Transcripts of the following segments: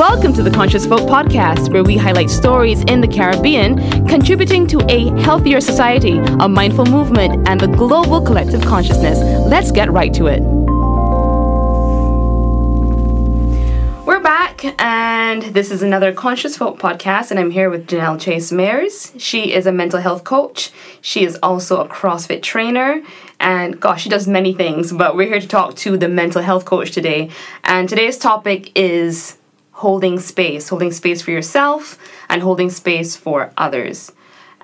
Welcome to the Conscious Folk podcast, where we highlight stories in the Caribbean contributing to a healthier society, a mindful movement, and the global collective consciousness. Let's get right to it. We're back, and this is another Conscious Folk podcast, and I'm here with Janelle Chase Mayers. She is a mental health coach. She is also a CrossFit trainer, and gosh, she does many things, but we're here to talk to the mental health coach today. And today's topic is holding space, holding space for yourself and holding space for others.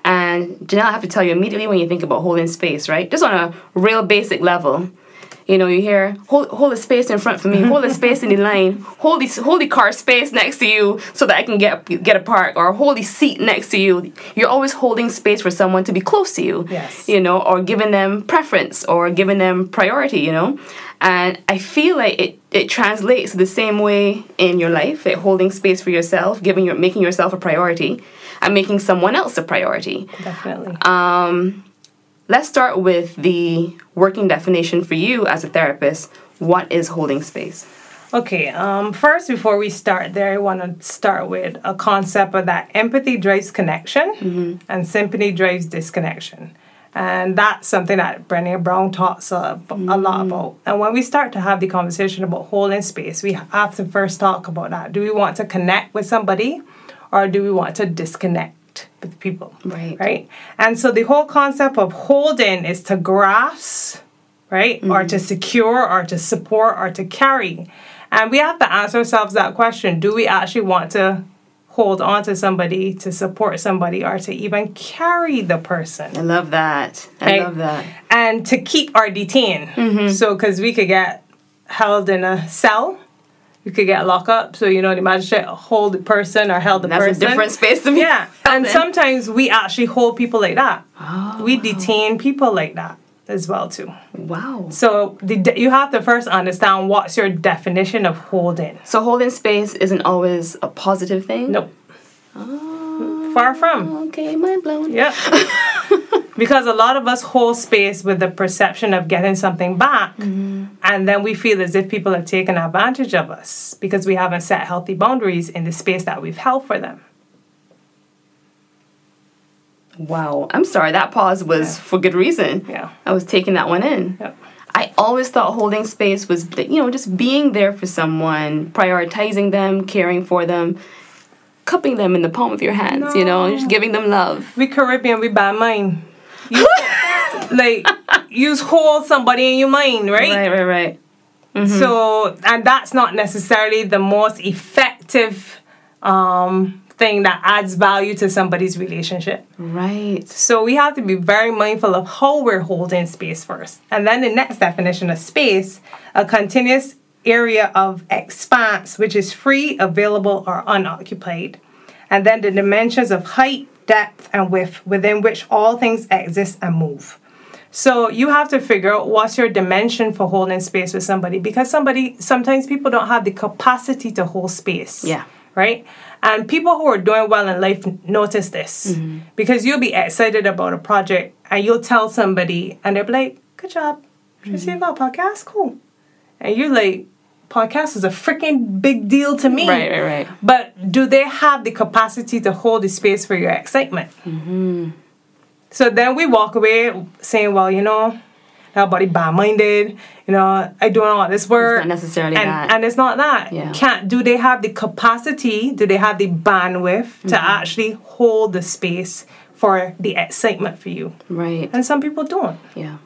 And Janelle, I have to tell you immediately when you think about holding space, right? Just on a real basic level. You know, you hear hold hold the space in front for me, hold the space in the line, hold the hold the car space next to you so that I can get get a park, or hold the seat next to you. You're always holding space for someone to be close to you. Yes. You know, or giving them preference or giving them priority. You know, and I feel like it it translates the same way in your life, like holding space for yourself, giving your making yourself a priority, and making someone else a priority. Definitely. Um, let's start with the working definition for you as a therapist. What is holding space? Okay, um, first, before we start there, I want to start with a concept of that empathy drives connection and sympathy drives disconnection. And that's something that Brené Brown talks a, a lot about. And when we start to have the conversation about holding space, we have to first talk about that. Do we want to connect with somebody or do we want to disconnect with people? Right. Right? And so the whole concept of holding is to grasp right? Or mm-hmm. to secure, or to support, or to carry. And we have to ask ourselves that question do we actually want to hold on to somebody, to support somebody, or to even carry the person? I love that. I Right? love that. And to keep or detain. Mm-hmm. So, because we could get held in a cell. We could get locked up, so you know the magistrate hold the person or held the That's person. a different space to me. Yeah, and in. sometimes we actually hold people like that. Oh. We detain people like that as well too. Wow. So the you have to first understand what's your definition of holding. So holding space isn't always a positive thing. Nope. Oh. Far from. Okay, mind blown. Yeah. because a lot of us hold space with the perception of getting something back, mm-hmm. and then we feel as if people have taken advantage of us because we haven't set healthy boundaries in the space that we've held for them. Wow. I'm sorry. That pause was Yeah. for good reason. Yeah. I was taking that one in. Yep. I always thought holding space was, you know, just being there for someone, prioritizing them, caring for them, cupping them in the palm of your hands, you know, just giving them love. We Caribbean, we bad mind. You, like, you hold somebody in your mind, Right, right, right. So, and that's not necessarily the most effective um, thing that adds value to somebody's relationship. Right. So, we have to be very mindful of how we're holding space first. And then the next definition of space a continuous area of expanse which is free, available, or unoccupied. And then the dimensions of height, depth, and width within which all things exist and move. So you have to figure out what's your dimension for holding space with somebody because somebody sometimes people don't have the capacity to hold space. Yeah. Right? And people who are doing well in life notice this mm-hmm. because you'll be excited about a project and you'll tell somebody and they'll be like, Good job. You see mm-hmm. about a podcast? Cool. And you're like, podcast is a freaking big deal to me. Right, right, right. But do they have the capacity to hold the space for your excitement? So then we walk away saying, well, you know, that body bad minded, you know, I doing all this work. not necessarily and, that. And it's not that. Yeah. Can't do they have the capacity, do they have the bandwidth Mm-hmm. to actually hold the space for the excitement for you? Right. And some people don't. Yeah.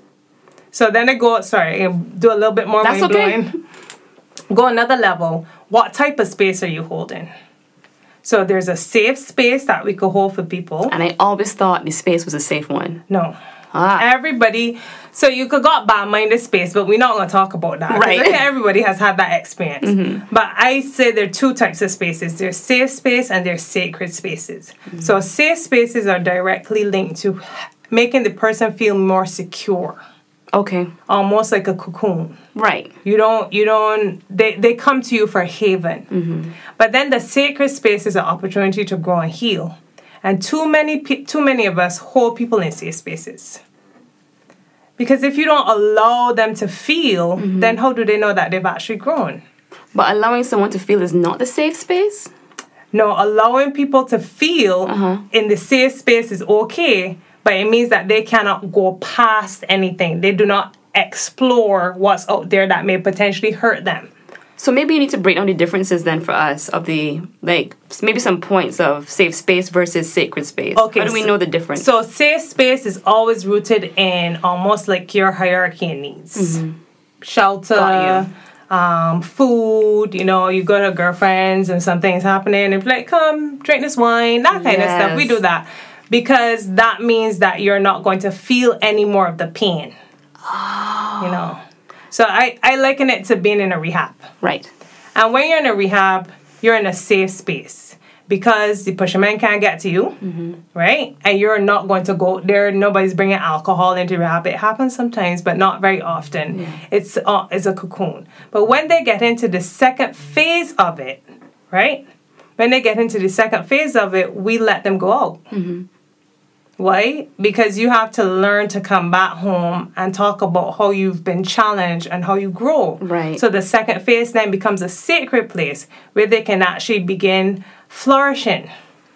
So then I go, sorry, I do a little bit more That's mind okay. blowing. Go another level. What type of space are you holding? So there's a safe space that we could hold for people. And I always thought the space was a safe one. No. Ah. Everybody, so you could got bad minded space, but we're not going to talk about that. Right. Everybody has had that experience. But I say there are two types of spaces there's safe space and there's sacred spaces. So safe spaces are directly linked to making the person feel more secure, Okay. almost like a cocoon. Right. You don't, you don't, they, they come to you for a haven. But then the sacred space is an opportunity to grow and heal. And too many, too many of us hold people in safe spaces. Because if you don't allow them to feel, then how do they know that they've actually grown? But allowing someone to feel is not the safe space? No, allowing people to feel Uh-huh. in the safe space is okay, but it means that they cannot go past anything. They do not explore what's out there that may potentially hurt them. So maybe you need to break down the differences then for us of the like maybe some points of safe space versus sacred space. Okay, How do we so- know the difference? So, safe space is always rooted in almost like your hierarchy and needs shelter, Got um, food. You know, you go to girlfriends and something's happening, and be like, come drink this wine, that kind of stuff. We do that because that means that you're not going to feel any more of the pain. You know, so I, I liken it to being in a rehab. right. And when you're in a rehab, you're in a safe space because the pusherman can't get to you, right? And you're not going to go there. Nobody's bringing alcohol into rehab. It happens sometimes, but not very often. It's uh, it's a cocoon. But when they get into the second phase of it, right? When they get into the second phase of it, we let them go out. Why? Because you have to learn to come back home and talk about how you've been challenged and how you grow. Right. So the second phase then becomes a sacred place where they can actually begin flourishing.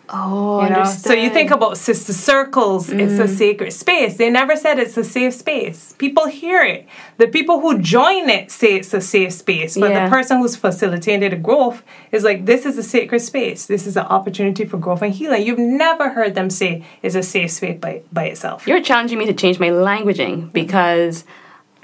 Oh, You know? So you think about sister circles, it's Mm. a sacred space. They never said it's a safe space. People hear it. The people who join it say it's a safe space, but Yeah. the person who's facilitated the growth is like, this is a sacred space. This is an opportunity for growth and healing. You've never heard them say it's a safe space by, by itself. You're challenging me to change my languaging because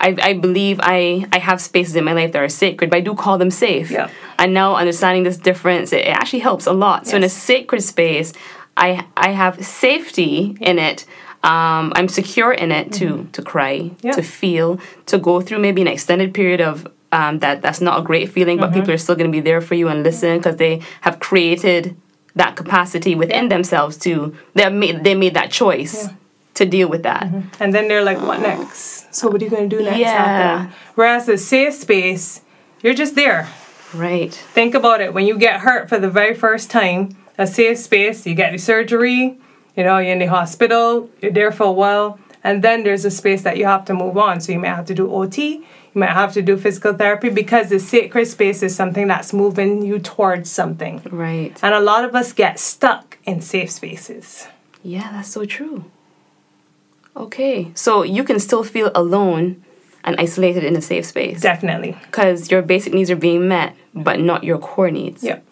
I, I believe I, I have spaces in my life that are sacred, but I do call them safe. Yeah. And now understanding this difference, it, it actually helps a lot. So in a sacred space, I I have safety in it. Um, I'm secure in it to to cry, Mm-hmm. Yeah. to feel, to go through maybe an extended period of um, that that's not a great feeling, but Mm-hmm. people are still going to be there for you and listen because they have created that capacity within themselves to they made they made that choice to deal with that. Mm-hmm. And then they're like, what next? So what are you going to do next Yeah. Whereas a safe space, you're just there. Right. Think about it. When you get hurt for the very first time, a safe space, you get the surgery, you know, you're in the hospital, you're there for a while, and then there's a space that you have to move on. So you might have to do OT, you might have to do physical therapy because the sacred space is something that's moving you towards something. Right. And a lot of us get stuck in safe spaces. Yeah, that's so true. Okay. So you can still feel alone and isolated in a safe space Definitely. because your basic needs are being met, but not your core needs. Yep.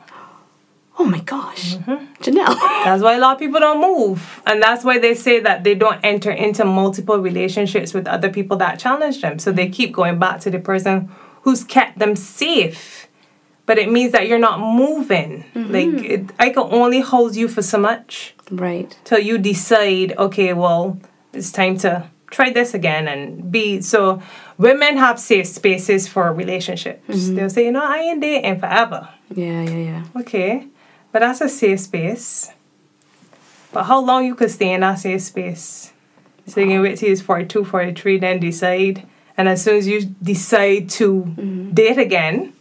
Oh my gosh. Mm-hmm. Janelle. That's why a lot of people don't move. And that's why they say that they don't enter into multiple relationships with other people that challenge them. So they keep going back to the person who's kept them safe. But it means that you're not moving. Mm-hmm. Like, it, I can only hold you for so much right. till you decide, okay, well, it's time to try this again and be. So women have safe spaces for relationships. Mm-hmm. They'll say, you know, I ain't dating forever. Yeah, yeah, yeah. Okay, but that's a safe space. But how long you could stay in that safe space? So you can wait till you're 42, 43, then decide. And as soon as you decide to mm-hmm. date again,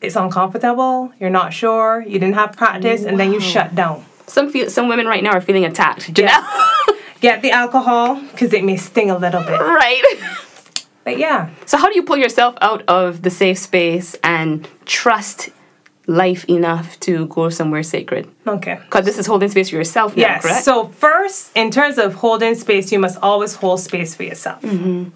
it's uncomfortable, you're not sure, you didn't have practice, and then you shut down. Some feel some women right now are feeling attacked. Janelle. Get the alcohol, because it may sting a little bit. right. But yeah, So how do you pull yourself out of the safe space and trust life enough to go somewhere sacred? okay. Because this is holding space for yourself now, Yes. correct? So first, in terms of holding space, you must always hold space for yourself. Mm-hmm.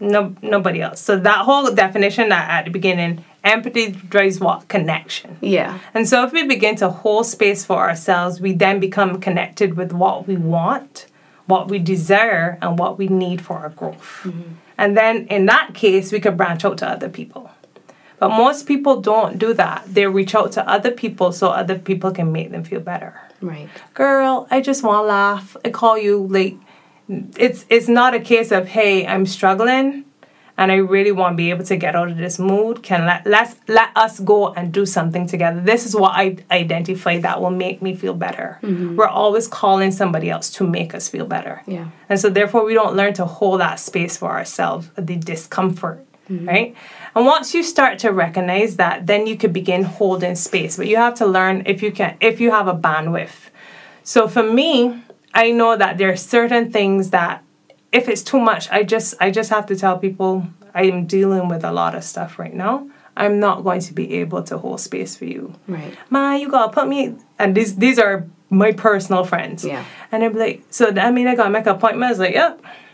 No, nobody else. So that whole definition that at the beginning, empathy drives what connection. yeah. And so if we begin to hold space for ourselves, we then become connected with what we want, what we desire, and what we need for our growth. Mm-hmm. And then in that case, we could branch out to other people. But most people don't do that. They reach out to other people so other people can make them feel better Right. girl, I just want to laugh. I call you like it's it's not a case of hey, I'm struggling and I really want to be able to get out of this mood. Can let let's let us go and do something together. This is what I identify that will make me feel better. Mm-hmm. We're always calling somebody else to make us feel better. Yeah. And so therefore we don't learn to hold that space for ourselves, the discomfort. Mm-hmm. Right? And once you start to recognize that, then you could begin holding space. But you have to learn if you can if you have a bandwidth. So for me, I know that there are certain things that if it's too much, I just I just have to tell people I'm dealing with a lot of stuff right now. I'm not going to be able to hold space for you. Right. Ma, you gotta put me. And these these are my personal friends. Yeah. And be like, so that mean I gotta make an appointment? I was like, yep. I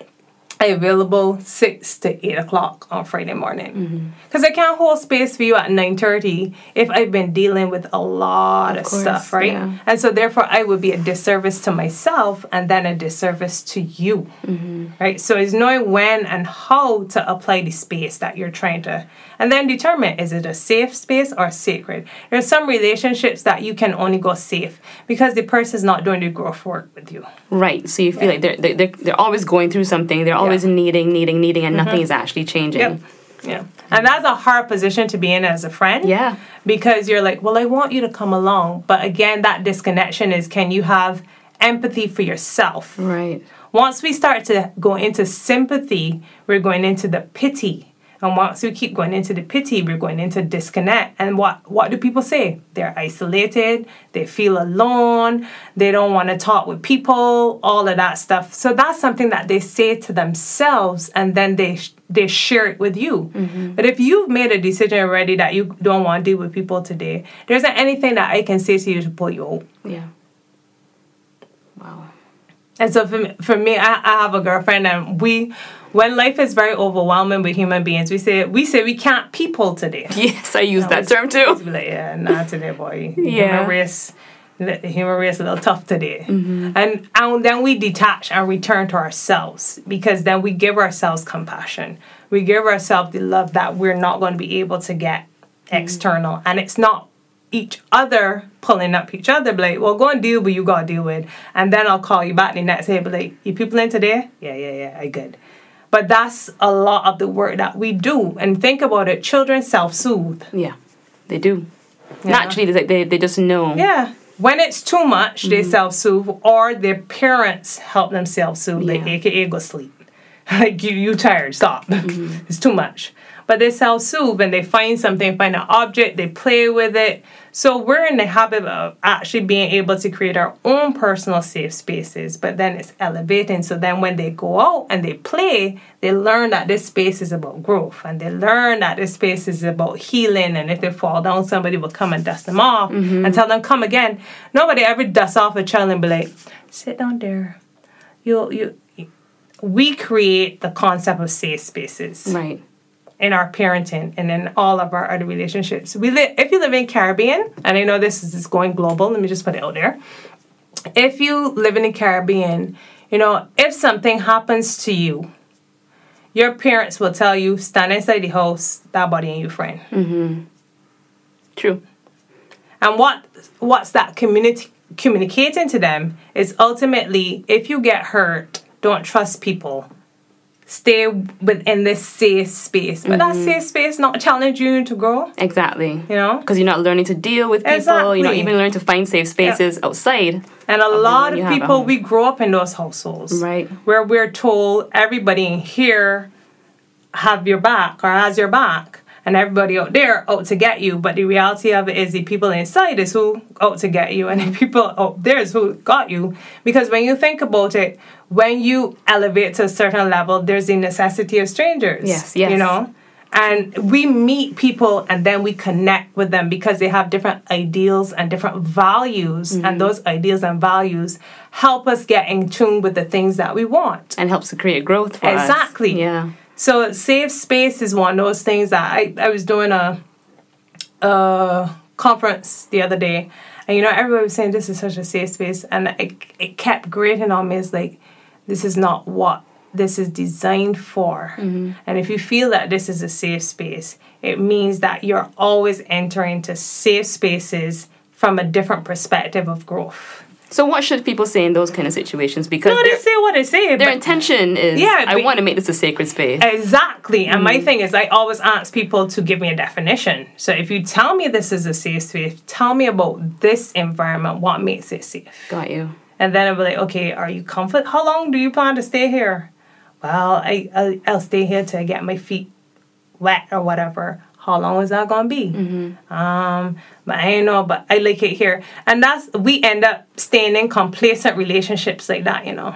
available six to eight o'clock on Friday morning mm-hmm. because I can't hold space for you at nine thirty if I've been dealing with a lot of, course, stuff, right? yeah. And so therefore, I would be a disservice to myself and then a disservice to you, mm-hmm. right? So it's knowing when and how to apply the space that you're trying to, and then determine is it a safe space or sacred. There's some relationships that you can only go safe because the person's not doing the growth work with you. Right. So you feel like they're, they're they're they're always going through something. They're always needing, needing, needing, and nothing mm-hmm. is actually changing. Yep. Yeah. And that's a hard position to be in as a friend. Yeah. Because you're like, well, I want you to come along. But again, that disconnection is can you have empathy for yourself? Right. Once we start to go into sympathy, we're going into the pity. And once we keep going into the pity, we're going into disconnect. And what, what do people say? They're isolated, they feel alone, they don't want to talk with people, all of that stuff. So that's something that they say to themselves and then they they share it with you. Mm-hmm. But if you've made a decision already that you don't want to deal with people today, there isn't anything that I can say to you to pull you out. Yeah. Wow. And so for me, for me I, I have a girlfriend, and we, when life is very overwhelming with human beings, we say we say we can't people today. Yes, I use that It's- term too. like, yeah, not today, boy. Yeah. Human race, the human race is a little tough today. Mm-hmm. And, and then we detach and return to ourselves because then we give ourselves compassion. We give ourselves the love that we're not going to be able to get Mm-hmm. external. And it's not each other pulling up each other, be like, well, go and deal with you got to deal with. And then I'll call you back the next day, be like, you people in today? Yeah, yeah, yeah, I good. But that's a lot of the work that we do. And think about it children self soothe. Yeah, they do. Naturally, they, they they just know. Yeah. When it's too much, they Mm-hmm. self soothe, or their parents help them self soothe, like AKA go sleep. like you, you tired, stop. Mm-hmm. it's too much. But they self soothe and they find something, find an object, they play with it. So we're in the habit of actually being able to create our own personal safe spaces, but then it's elevating. So then when they go out and they play, they learn that this space is about growth and they learn that this space is about healing. And if they fall down, somebody will come and dust them off mm-hmm. and tell them, come again. Nobody ever dusts off a child and be like, sit down there. You, you, we create the concept of safe spaces Right. In our parenting and in all of our other relationships. We live if you live in Caribbean, and I know this is going global, let me just put it out there. If you live in the Caribbean, you know, if something happens to you, your parents will tell you, stand inside the house, that body ain't your friend. Mm-hmm. True. And what what's that community communicating to them is ultimately if you get hurt, don't trust people. Stay within this safe space. But that mm. safe space not challenge you to grow. Exactly. You know? Because you're not learning to deal with people. You're not even learning to find safe spaces outside. And a lot of people, we grow up in those households. Right. Where we're told everybody in here have your back or has your back. And everybody out there out to get you. But the reality of it is the people inside is who out to get you. And the people out there is who got you. Because when you think about it, when you elevate to a certain level, there's the necessity of strangers. Yes, yes. You know? And we meet people and then we connect with them because they have different ideals and different values. Mm-hmm. And those ideals and values help us get in tune with the things that we want. And helps to create growth for us. Exactly. Yeah. So safe space is one of those things that I, I was doing a, a conference the other day. And you know, everybody was saying this is such a safe space. And it, it kept grating on me. It's like, this is not what this is designed for. And if you feel that this is a safe space, it means that you're always entering to safe spaces from a different perspective of growth. So what should people say in those kind of situations? Because No, they say what they say. their intention is, Yeah, I want to make this a sacred space. Exactly. And Mm. my thing is, I always ask people to give me a definition. So if you tell me this is a safe space, tell me about this environment, what makes it safe. Got you. And then I'll be like, okay, are you comfort? How long do you plan to stay here? Well, I, I'll, I'll stay here till I get my feet wet or whatever. How long is that gonna be? Um, but I don't know, but I like it here, and that's we end up staying in complacent relationships like that, you know.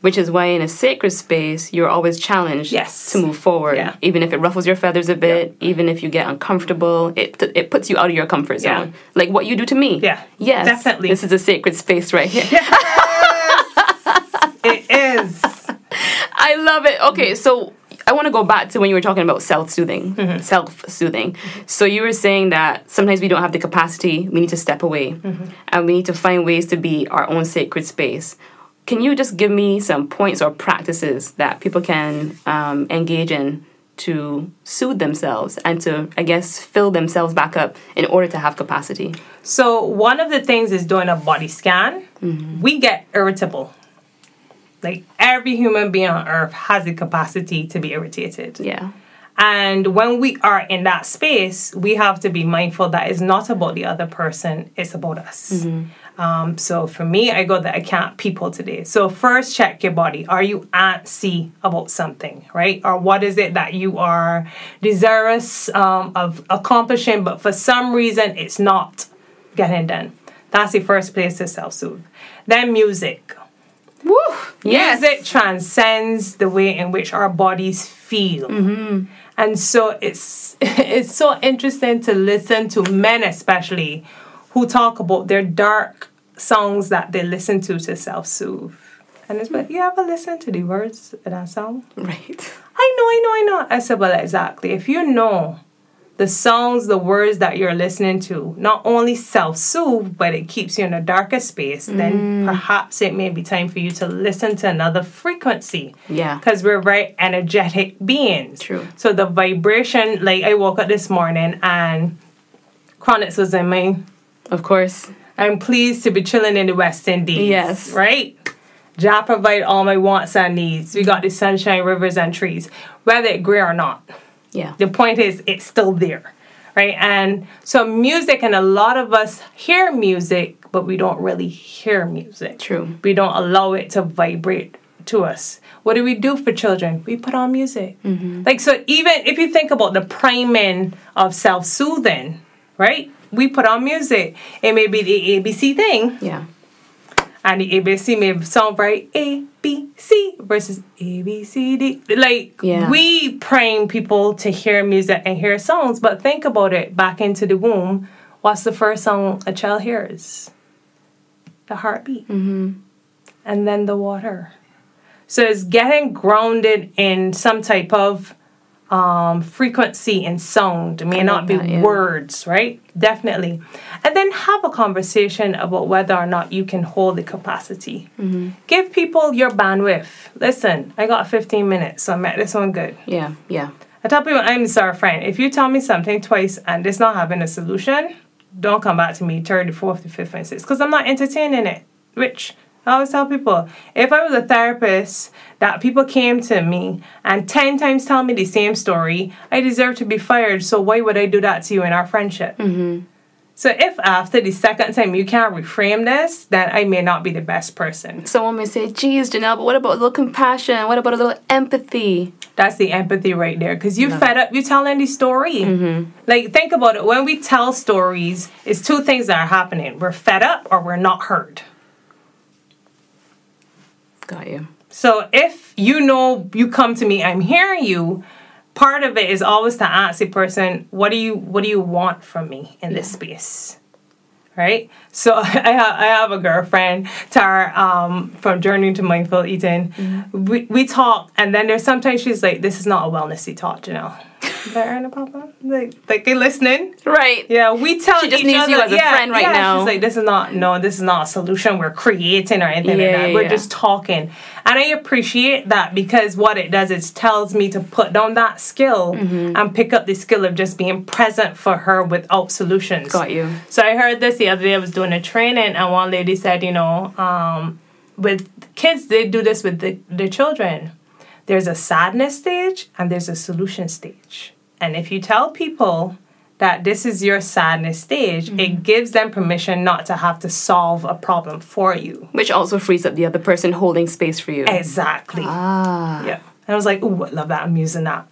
Which is why in a sacred space, you're always challenged Yes. to move forward. Yeah. Even if it ruffles your feathers a bit, even if you get uncomfortable, it, it puts you out of your comfort Yeah. zone. Like what you do to me. Yeah, Yes. definitely. This is a sacred space right here. It is. I love it. Okay, so I want to go back to when you were talking about self-soothing, Mm-hmm. self-soothing. So you were saying that sometimes we don't have the capacity. We need to step away, Mm-hmm. and we need to find ways to be our own sacred space. Can you just give me some points or practices that people can um, engage in to soothe themselves and to, I guess, fill themselves back up in order to have capacity? So one of the things is doing a body scan. We get irritable. Like every human being on earth has the capacity to be irritated. Yeah. And when we are in that space, we have to be mindful that it's not about the other person, it's about us. Um, so for me, I go that I can't people today. So first check your body. Are you antsy about something, right? Or what is it that you are desirous um, of accomplishing, but for some reason it's not getting done? That's the first place to self-soothe. Then music. Woo! Yes. Music transcends the way in which our bodies feel. And so it's it's so interesting to listen to men especially who talk about their dark songs that they listen to to self-soothe. And it's like, you ever listen to the words of that song? Right. I know, I know, I know. I said, well, exactly. If you know the songs, the words that you're listening to, not only self soothe, but it keeps you in a darker space, then mm. perhaps it may be time for you to listen to another frequency. Yeah. Because we're very energetic beings. True. So the vibration, like I woke up this morning and Chronixx was in my Of course. I'm pleased to be chilling in the West Indies. Yes. Right? Jah provide all my wants and needs. We got the sunshine, rivers, and trees, whether it gray or not. Yeah. The point is, it's still there. Right? And so, music, and a lot of us hear music, but we don't really hear music. True. We don't allow it to vibrate to us. What do we do for children? We put on music. Mm-hmm. Like, so even if you think about the priming of self soothing, right? We put on music. It may be the ABC thing, Yeah. and the ABC may sound very A, B, C versus A, B, C, D. Like, Yeah. we prime people to hear music and hear songs, but think about it back into the womb. What's the first song a child hears? The heartbeat. Mm-hmm. And then the water. So it's getting grounded in some type of um, frequency and sound. It may not be yeah. words, right? Definitely. And then have a conversation about whether or not you can hold the capacity. Mm-hmm. Give people your bandwidth. Listen, I got 15 minutes, so I met this one good. Yeah. Yeah. I tell people I'm sorry, friend. If you tell me something twice and it's not having a solution, don't come back to me third, fourth, fifth, and sixth, because I'm not entertaining it. Which I always tell people, if I was a therapist that people came to me and ten times tell me the same story, I deserve to be fired. So why would I do that to you in our friendship? Mm-hmm. So if after the second time you can't reframe this, then I may not be the best person. Someone may say, geez, Janelle, but what about a little compassion? What about a little empathy? That's the empathy right there. Because you Love fed up, you telling the story. Like, think about it. When we tell stories, it's two things that are happening we're fed up or we're not heard. Got you. So, if you know you come to me, I'm hearing you. Part of it is always to ask the person, "What do you What do you want from me in this space?" Right. So I have I have a girlfriend, Tara, um, from Journey to Mindful Eating. We we talk, and then there's sometimes she's like, "This is not a wellnessy talk, you know." There, no problem. Like, like they listening. Right. Yeah, we tell She just each needs other, you as a yeah, friend right yeah. now. She's like, this is not no, this is not a solution we're creating or anything Yeah, like that. We're just talking, and I appreciate that because what it does is tells me to put down that skill Mm-hmm. and pick up the skill of just being present for her without solutions. Got you. So I heard this the other day. I was doing a training, and one lady said, you know, um, with kids, they do this with the, the children. There's a sadness stage and there's a solution stage. And if you tell people that this is your sadness stage, Mm-hmm. it gives them permission not to have to solve a problem for you. Which also frees up the other person holding space for you. Exactly. Ah. Yeah. And I was like, ooh, I love that. I'm using that.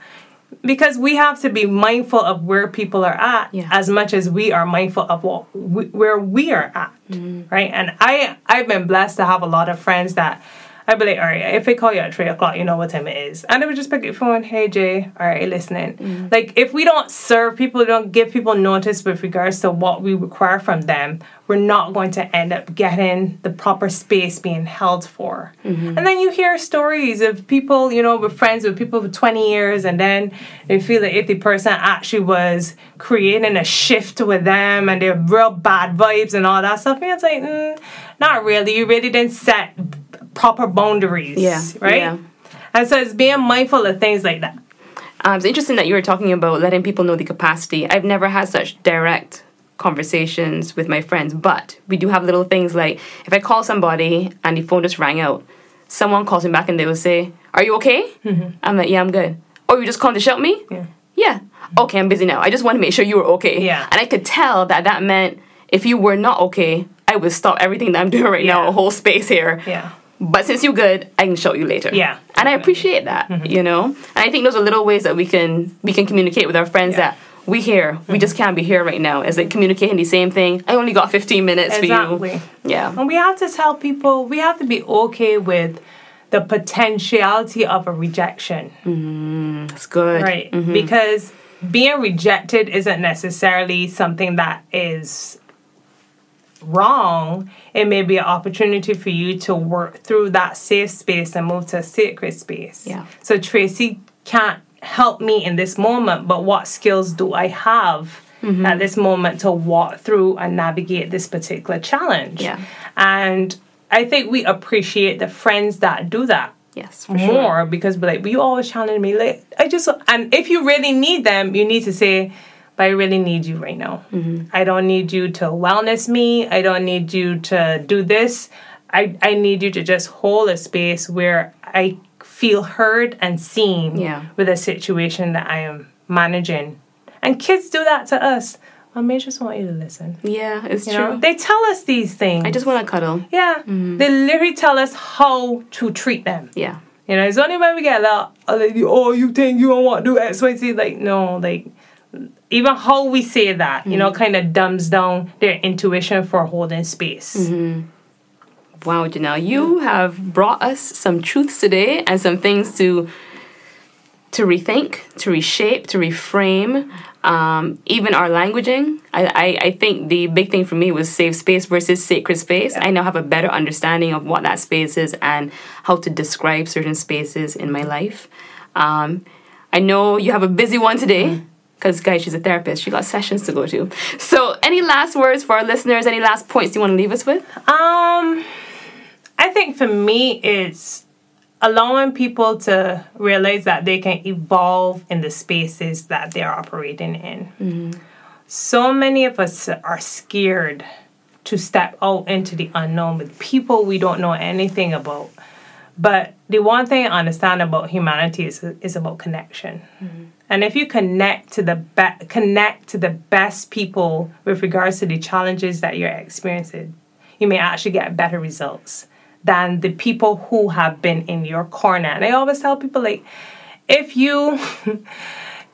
Because we have to be mindful of where people are at Yeah. as much as we are mindful of what we, where we are at, Mm-hmm. right? And I I've been blessed to have a lot of friends that I'd be like, all right, if they call you at three o'clock, you know what time it is. And they would just pick up the phone, hey Jay, all right, listening. Like if we don't serve people, don't give people notice with regards to what we require from them, we're not going to end up getting the proper space being held for. And then you hear stories of people, you know, with friends with people for 20 years, and then they feel that if the person actually was creating a shift with them and they're real bad vibes and all that stuff, and it's like, mm, not really. You really didn't set proper boundaries. Yeah, Right? yeah. And so it's being mindful of things like that. Um, it's interesting that you were talking about letting people know the capacity. I've never had such direct conversations with my friends, but we do have little things like if I call somebody and the phone just rang out, someone calls me back and they will say, Are you okay? I'm like, Yeah, I'm good. Oh, you just called to shout me? Yeah. Yeah. Okay, I'm busy now. I just want to make sure you were okay. Yeah. And I could tell that that meant if you were not okay, I would stop everything that I'm doing right now, a whole space here. Yeah. But since you're good, I can show you later. Yeah, And I appreciate that, mm-hmm. you know? And I think those are little ways that we can we can communicate with our friends Yeah. that we here. We mm-hmm. just can't be here right now. It's like communicating the same thing. I only got 15 minutes for you. Yeah. And we have to tell people, we have to be okay with the potentiality of a rejection. Mm-hmm. That's good. Right. Mhm. Because being rejected isn't necessarily something that is wrong. It may be an opportunity for you to work through that safe space and move to a sacred space. Yeah. So Tracy can't help me in this moment, but what skills do I have Mm-hmm. at this moment to walk through and navigate this particular challenge? Yeah. And I think we appreciate the friends that do that Yes, for sure. more because we're like, you always challenge me. Like, I just, and if you really need them, you need to say, but I really need you right now. Mm-hmm. I don't need you to wellness me. I don't need you to do this. I, I need you to just hold a space where I feel heard and seen Yeah. with a situation that I am managing. And kids do that to us. I may just want you to listen. Yeah, it's You true. know, they tell us these things. I just want to cuddle. yeah, mm-hmm. they literally tell us how to treat them. Yeah. You know, it's only when we get a lady, oh, you think you don't want to do X, Y, Z. Like, no, like, even how we say that, you know, kind of dumbs down their intuition for holding space. Wow, Janelle, you have brought us some truths today and some things to to rethink, to reshape, to reframe, um, even our languaging. I, I, I think the big thing for me was safe space versus sacred space. I now have a better understanding of what that space is and how to describe certain spaces in my life. Um, I know you have a busy one today. Because, guys, she's a therapist. She got sessions to go to. So, any last words for our listeners? Any last points you want to leave us with? Um, I think for me, it's allowing people to realize that they can evolve in the spaces that they're operating in. So many of us are scared to step out into the unknown with people we don't know anything about. But the one thing I understand about humanity is, is about connection. And if you connect to the be- connect to the best people with regards to the challenges that you're experiencing, you may actually get better results than the people who have been in your corner. And I always tell people like if you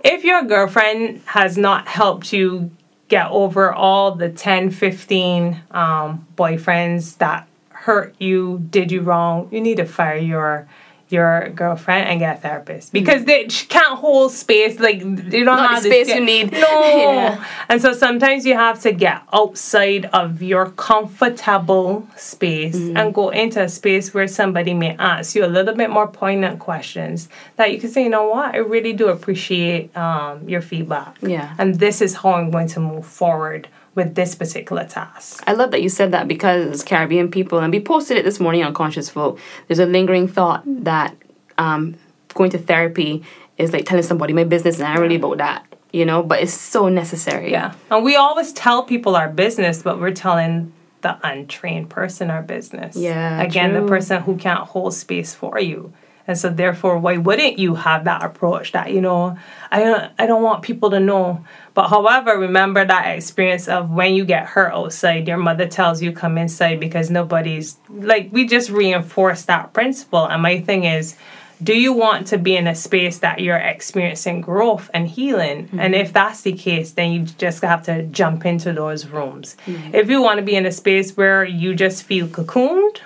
if your girlfriend has not helped you get over all the 10 15 um, boyfriends that hurt you did you wrong you need to fire your your girlfriend and get a therapist because they she can't hold space like they don't Not have the space you need. no Yeah. and so sometimes you have to get outside of your comfortable space Mm-hmm. and go into a space where somebody may ask you a little bit more poignant questions that you can say, you know what, I really do appreciate um, your feedback. Yeah. And this is how I'm going to move forward with this particular task. I love that you said that because Caribbean people, and we posted it this morning on Conscious Folk, there's a lingering thought that um, going to therapy is like telling somebody my business and I'm really about that, you know, but it's so necessary. Yeah. And we always tell people our business, but we're telling the untrained person our business. Yeah, Again, true. the person who can't hold space for you. And so therefore, why wouldn't you have that approach that, you know, I don't I don't want people to know. But however, remember that experience of when you get hurt outside, your mother tells you come inside because nobody's like we just reinforce that principle. And my thing is, do you want to be in a space that you're experiencing growth and healing? And mm-hmm. if that's the case, then you just have to jump into those rooms. Mm-hmm. If you want to be in a space where you just feel cocooned,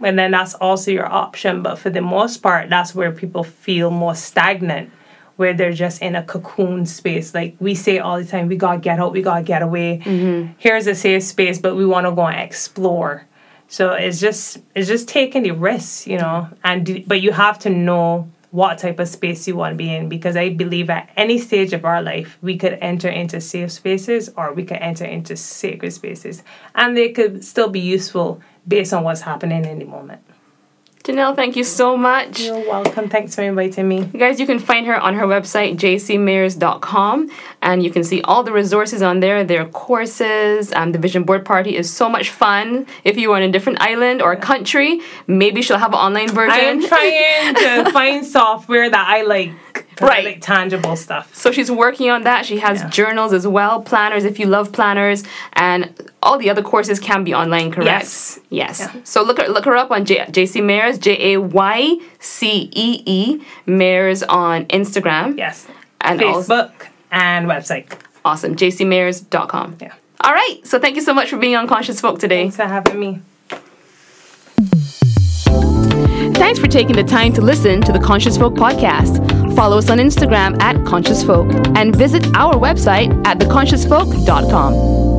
and then that's also your option. But for the most part, that's where people feel more stagnant, where they're just in a cocoon space. Like we say all the time, we gotta get out, we gotta get away. Mm-hmm. Here's a safe space, but we want to go and explore. So it's just it's just taking the risks, you know. And do, but you have to know what type of space you want to be in because I believe at any stage of our life we could enter into safe spaces or we could enter into sacred spaces, and they could still be useful based on what's happening in the moment. Janelle, thank you so much. You're welcome. Thanks for inviting me. You guys, you can find her on her website, jcmayers.com, and you can see all the resources on there. their courses. Um, the Vision Board Party is so much fun. If you are in a different island or country, maybe she'll have an online version. I am trying to find software that I like. Right. like tangible stuff. So she's working on that. She has Yeah. journals as well, planners if you love planners, and all the other courses can be online, correct? Yes. Yes. Yeah. So look her look her up on J- JC Mayers, J A Y C E E Mayers on Instagram. Yes. And also Facebook and website. awesome, jcmayers.com. Yeah. All right. So thank you so much for being on Conscious Folk today. Thanks for having me. Thanks for taking the time to listen to the Conscious Folk podcast. Follow us on Instagram at Conscious Folk and visit our website at theconsciousfolk.com.